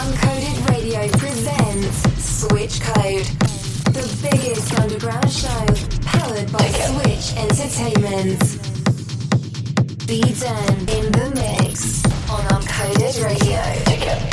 Uncoded Radio presents Switch Code, the biggest underground show powered by Switch Entertainment. Be Den in the mix on Uncoded Radio.